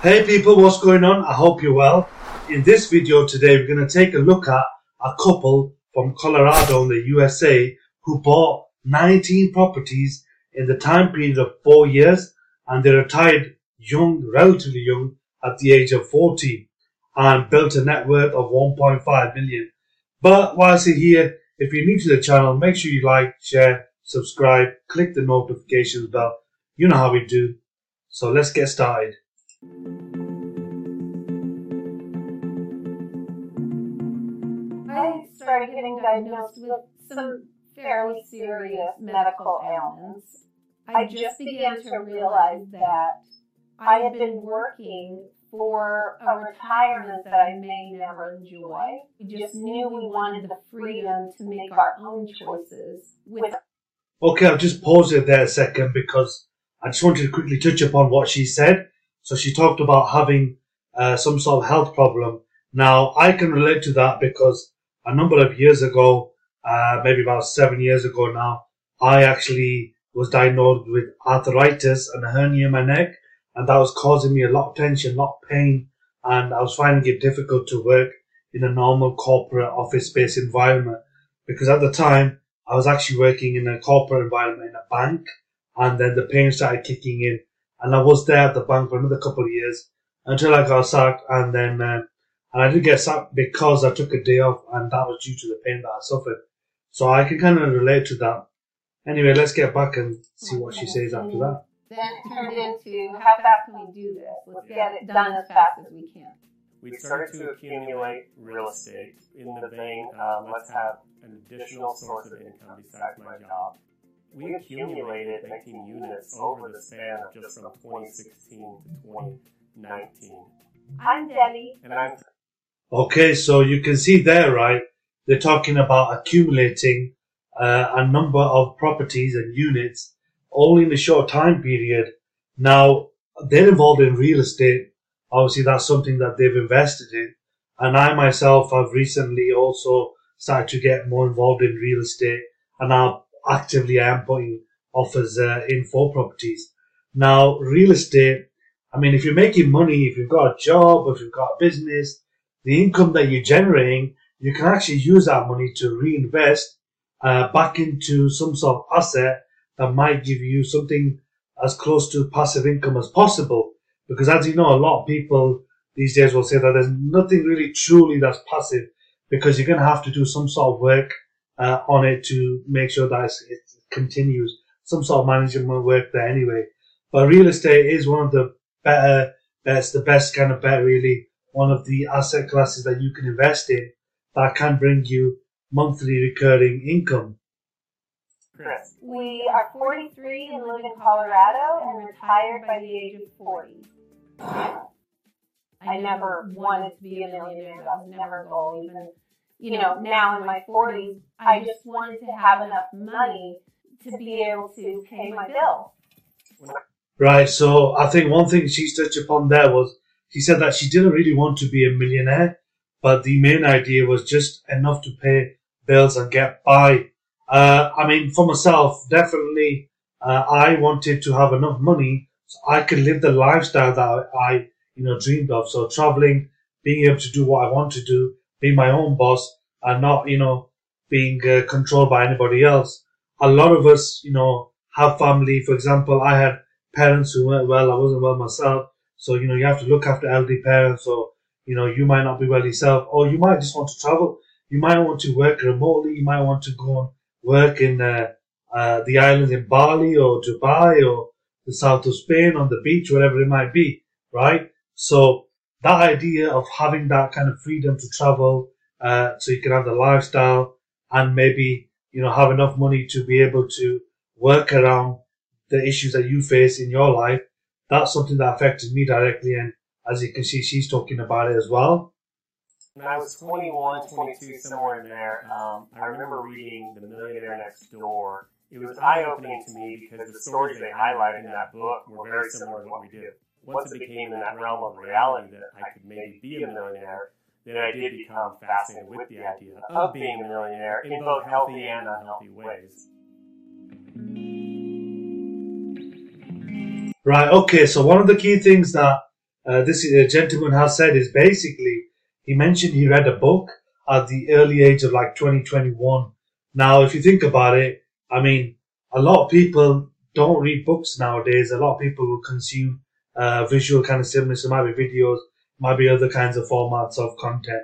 Hey people, what's going on? I hope you're well. In this video today, we're going to take a look at a couple from Colorado in the USA who bought 19 properties in the time period of four years and they retired young, relatively young, at the age of 40 and built a net worth of 1.5 million. But whilst you're here, if you're new to the channel, make sure you like, share, subscribe, click the notifications bell. You know how we do. So let's get started. I started getting diagnosed with some fairly serious medical ailments. I just began to realize that I had been working for a retirement that I may never enjoy. We just knew we wanted the freedom to make our own choices with Okay, I'll just pause it there a second because I just wanted to quickly touch upon what she said. So she talked about having uh, some sort of health problem. Now, I can relate to that because a number of years ago, uh, maybe about seven years ago now, I actually was diagnosed with arthritis and a hernia in my neck, and that was causing me a lot of tension, a lot of pain, and I was finding it difficult to work in a normal corporate office space environment because at the time I was actually working in a corporate environment in a bank, and then the pain started kicking in, and I was there at the bank for another couple of years until I got sacked, and then uh, and I did get sacked because I took a day off, and that was due to the pain that I suffered. So I can kind of relate to that. Anyway, let's get back and see what she says after that. then it turned into how fast can we do this? Let's get it done as fast as we can. We started to accumulate real estate in the vein of let's have an additional source of income besides my job. We accumulated 19 units over the span of just from 2016 to 2019. I'm Debbie. And I'm Okay, so you can see there, right? They're talking about accumulating uh, a number of properties and units all in a short time period. Now, they're involved in real estate. Obviously, that's something that they've invested in. And I myself have recently also started to get more involved in real estate and now actively I am putting offers uh, in for properties. Now, real estate, I mean, if you're making money, if you've got a job, if you've got a business, the income that you're generating, you can actually use that money to reinvest uh, back into some sort of asset that might give you something as close to passive income as possible. Because as you know, a lot of people these days will say that there's nothing really truly that's passive because you're going to have to do some sort of work uh, on it to make sure that it continues. Some sort of management work there anyway. But real estate is one of the better best, the best kind of bet really, one of the asset classes that you can invest in that can bring you monthly recurring income. Chris. We are 43 and live in Colorado and retired by the age of 40. I never wanted to be a millionaire. That was never a goal. Even, you know, now in my 40s, I just wanted to have enough money to be able to pay my bills. Right. So I think one thing she's touched upon there was she said that she didn't really want to be a millionaire, but the main idea was just enough to pay bills and get by. Uh, I mean, for myself, definitely, uh, I wanted to have enough money so I could live the lifestyle that I, you know, dreamed of. So traveling, being able to do what I want to do, being my own boss, and not, you know, being uh, controlled by anybody else. A lot of us, you know, have family. For example, I had parents who weren't well. I wasn't well myself. So, you know, you have to look after elderly parents or, you know, you might not be well yourself or you might just want to travel. You might want to work remotely. You might want to go and work in uh, uh, the islands in Bali or Dubai or the south of Spain on the beach, whatever it might be, right? So that idea of having that kind of freedom to travel, uh, so you can have the lifestyle and maybe, you know, have enough money to be able to work around the issues that you face in your life. That's something that affected me directly. And as you can see, she's talking about it as well. When I was 21, 22, somewhere in there, um, I remember reading The Millionaire Next Door. It was eye opening to me because the stories they highlighted in that book were very similar to what we do. Once it became in that realm of reality that I could maybe be a millionaire, then I did become fascinated with the idea of being a millionaire in both healthy and unhealthy ways. Right. Okay. So one of the key things that uh, this uh, gentleman has said is basically he mentioned he read a book at the early age of like 2021. Now, if you think about it, I mean, a lot of people don't read books nowadays. A lot of people will consume uh, visual kind of stimulus. It might be videos, might be other kinds of formats of content.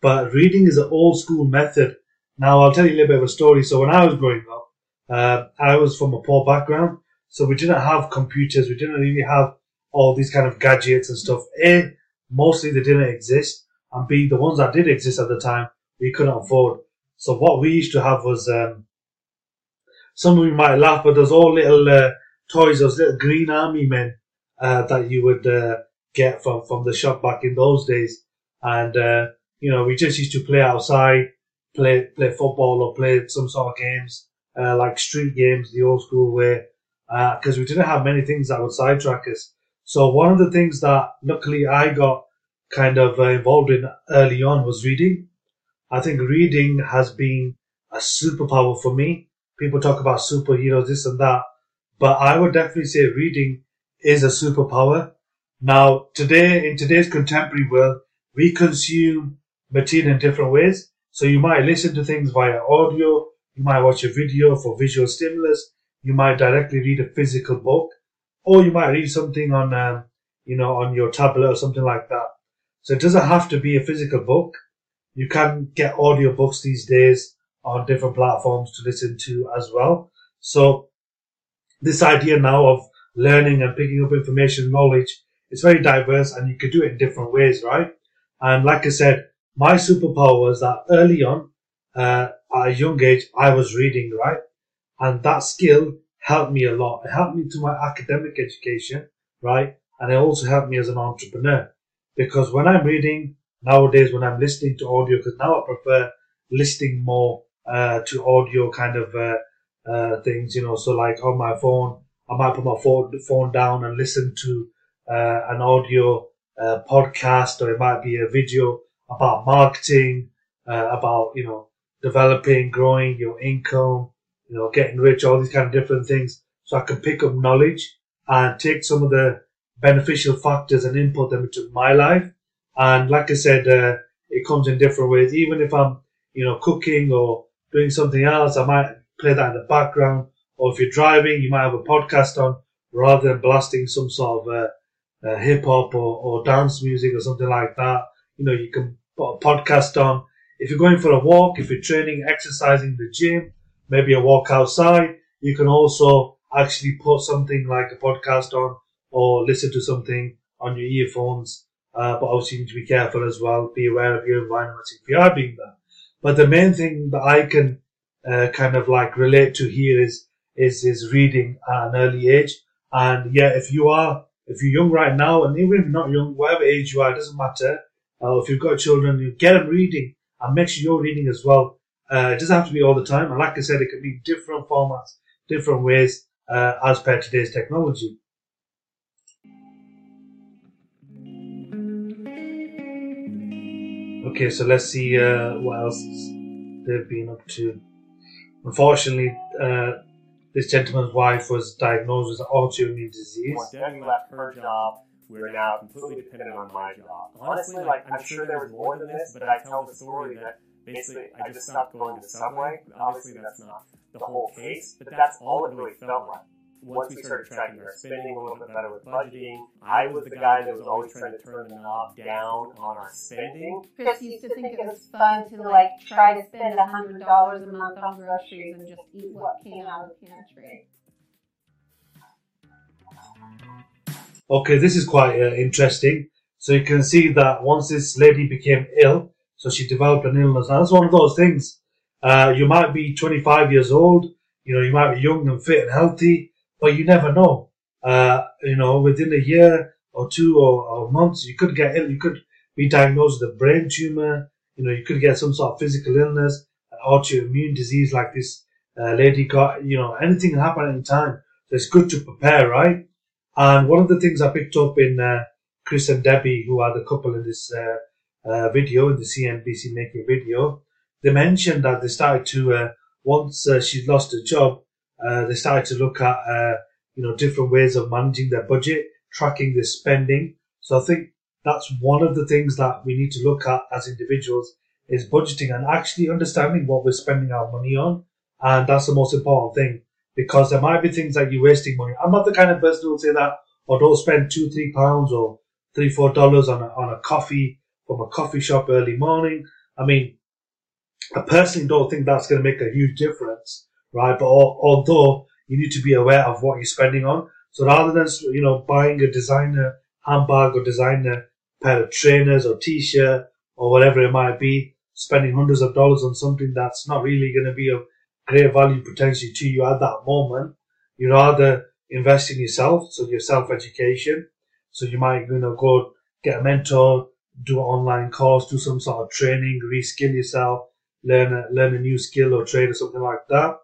But reading is an old school method. Now, I'll tell you a little bit of a story. So when I was growing up, uh, I was from a poor background. So we didn't have computers. We didn't really have all these kind of gadgets and stuff. A, mostly they didn't exist. And B, the ones that did exist at the time, we couldn't afford. So what we used to have was, um, some of you might laugh, but there's all little uh, toys, those little green army men uh, that you would uh, get from, from the shop back in those days. And, uh, you know, we just used to play outside, play, play football or play some sort of games, uh, like street games, the old school way, because uh, we didn't have many things that would sidetrack us. So one of the things that luckily I got kind of uh, involved in early on was reading. I think reading has been a superpower for me. People talk about superheroes, this and that, but I would definitely say reading is a superpower. Now, today, in today's contemporary world, we consume material in different ways. So you might listen to things via audio, you might watch a video for visual stimulus, you might directly read a physical book, or you might read something on, um, you know, on your tablet or something like that. So it doesn't have to be a physical book. You can get audio books these days on different platforms to listen to as well. So this idea now of learning and picking up information, knowledge, is very diverse and you can do it in different ways, right? And like I said, my superpower was that early on, uh, at a young age, I was reading, right? And that skill helped me a lot. It helped me to my academic education, right? And it also helped me as an entrepreneur because when I'm reading nowadays, when I'm listening to audio, because now I prefer listening more uh, to audio kind of uh, uh, things, you know. So like on my phone, I might put my phone phone down and listen to uh, an audio uh, podcast, or it might be a video about marketing, uh, about you know developing, growing your income, you know, getting rich, all these kind of different things. So I can pick up knowledge and take some of the beneficial factors and input them into my life. And like I said, uh, it comes in different ways. Even if I'm, you know, cooking or doing something else, I might play that in the background. Or if you're driving, you might have a podcast on rather than blasting some sort of uh, uh, hip hop or, or dance music or something like that. You know, you can put a podcast on. If you're going for a walk, if you're training, exercising the gym, maybe a walk outside, you can also actually put something like a podcast on or listen to something on your earphones. Uh, but obviously you need to be careful as well. Be aware of your environment if you are doing that. But the main thing that I can uh, kind of like relate to here is is is reading at an early age. And yeah, if you are if you're young right now, and even if you're not young, whatever age you are, it doesn't matter. Uh, if you've got children, you get them reading and make sure you're reading as well. Uh, it doesn't have to be all the time. And like I said, it can be different formats, different ways uh, as per today's technology. Okay, so let's see uh, what else they've been up to. Unfortunately, uh, this gentleman's wife was diagnosed with an autoimmune disease. When Debbie left her job, we're now completely dependent on my job. Honestly, like I'm sure there was more than this, but I tell the story that basically I just stopped going to Subway. Obviously, that's not the whole case, but that's all it really felt like once we started tracking our spending a little bit better with budgeting, I was the guy that was always trying to turn the knob down on our spending. Chris used to think it was fun to like try to spend a hundred dollars a month on groceries and just eat what came out of the pantry. Okay, this is quite uh, interesting. So you can see that once this lady became ill, so she developed an illness. Now that's one of those things. Uh, you might be 25 years old, you know, you might be young and fit and healthy, but you never know. Uh, you know, within a year or two or, or months, you could get ill. You could be diagnosed with a brain tumor. You know, you could get some sort of physical illness, an autoimmune disease like this uh, lady got. You know, anything can happen any time. So it's good to prepare, right? And one of the things I picked up in uh, Chris and Debbie, who are the couple in this uh, uh video, in the CNBC Make It video, they mentioned that they started to, uh, once she'd lost her job, uh, they started to look at, uh, you know, different ways of managing their budget, tracking their spending. So I think that's one of the things that we need to look at as individuals is budgeting and actually understanding what we're spending our money on. And that's the most important thing because there might be things that you're wasting money. I'm not the kind of person who will say that, or don't spend two, three pounds or three, four dollars on a, on a coffee from a coffee shop early morning. I mean, I personally don't think that's going to make a huge difference, right? But although you need to be aware of what you're spending on. So rather than, you know, buying a designer handbag or designer pair of trainers or t-shirt or whatever it might be, spending hundreds of dollars on something that's not really going to be of great value potentially to you at that moment. You rather invest in yourself, so your self-education. So you might, you know, go get a mentor, do an online course, do some sort of training, reskill yourself, learn a, learn a new skill or trade or something like that.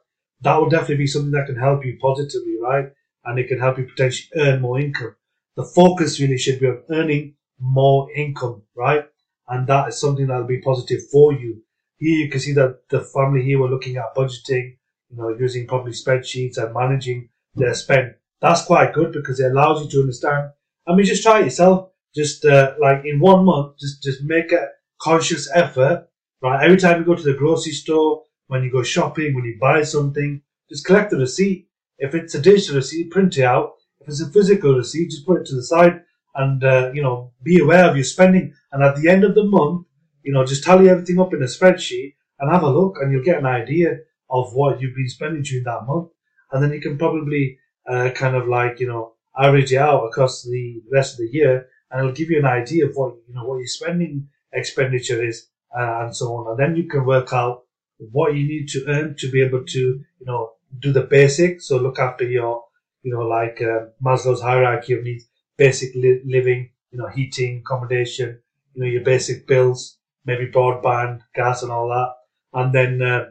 That would definitely be something that can help you positively, right? And it can help you potentially earn more income. The focus really should be on earning more income, right? And that is something that will be positive for you. Here you can see that the family here were looking at budgeting, you know, using probably spreadsheets and managing their spend. That's quite good because it allows you to understand. I mean, just try it yourself. Just uh, like in one month, just just make a conscious effort, right? Every time you go to the grocery store, when you go shopping, when you buy something, just collect the receipt. If it's a digital receipt, print it out. If it's a physical receipt, just put it to the side and uh, you know be aware of your spending. And at the end of the month, you know just tally everything up in a spreadsheet and have a look, and you'll get an idea of what you've been spending during that month, and then you can probably uh, kind of like you know average it out across the rest of the year, and it'll give you an idea of what you know what your spending expenditure is uh, and so on, and then you can work out what you need to earn to be able to you know do the basics. So look after your you know like uh, Maslow's hierarchy of needs basic li- living, you know, heating, accommodation, you know, your basic bills, maybe broadband, gas, and all that. And then uh,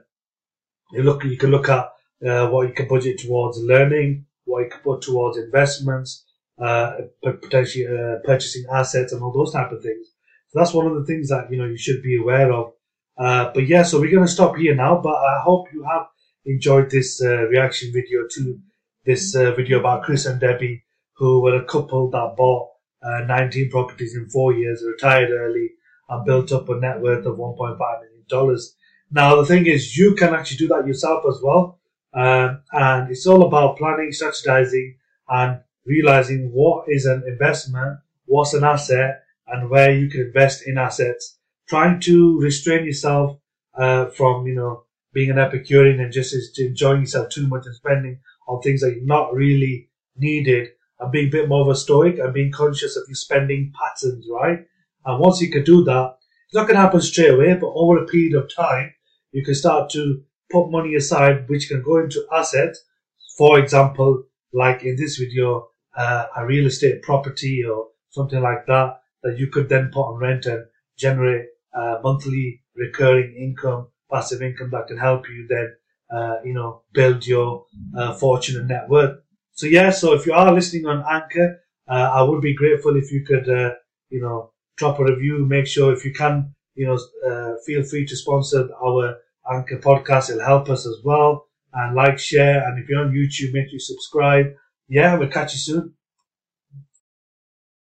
you look, you can look at uh, what you can budget towards learning, what you can put towards investments, uh, potentially uh, purchasing assets, and all those type of things. So that's one of the things that you know you should be aware of. Uh, but yeah, so we're going to stop here now. But I hope you have enjoyed this uh, reaction video to this video about Chris and Debbie who were a couple that bought uh, 19 properties in four years, retired early, and built up a net worth of 1.5 million dollars. Now the thing is, you can actually do that yourself as well, um, and it's all about planning, strategizing, and realizing what is an investment, what's an asset, and where you can invest in assets. Trying to restrain yourself uh, from, you know, being an Epicurean and just enjoying yourself too much and spending on things that you're not really needed and being a bit more of a stoic and being conscious of your spending patterns, right? And once you can do that, it's not going to happen straight away, but over a period of time, you can start to put money aside, which can go into assets. For example, like in this video, uh, a real estate property or something like that, that you could then put on rent and generate uh, monthly recurring income, passive income that can help you then, uh, you know, build your uh, fortune and net worth. So yeah, so if you are listening on Anchor, uh, I would be grateful if you could, uh, you know, drop a review. Make sure if you can, you know, uh, feel free to sponsor our Anchor podcast. It'll help us as well. And like, share, and if you're on YouTube, make sure you subscribe. Yeah, we'll catch you soon.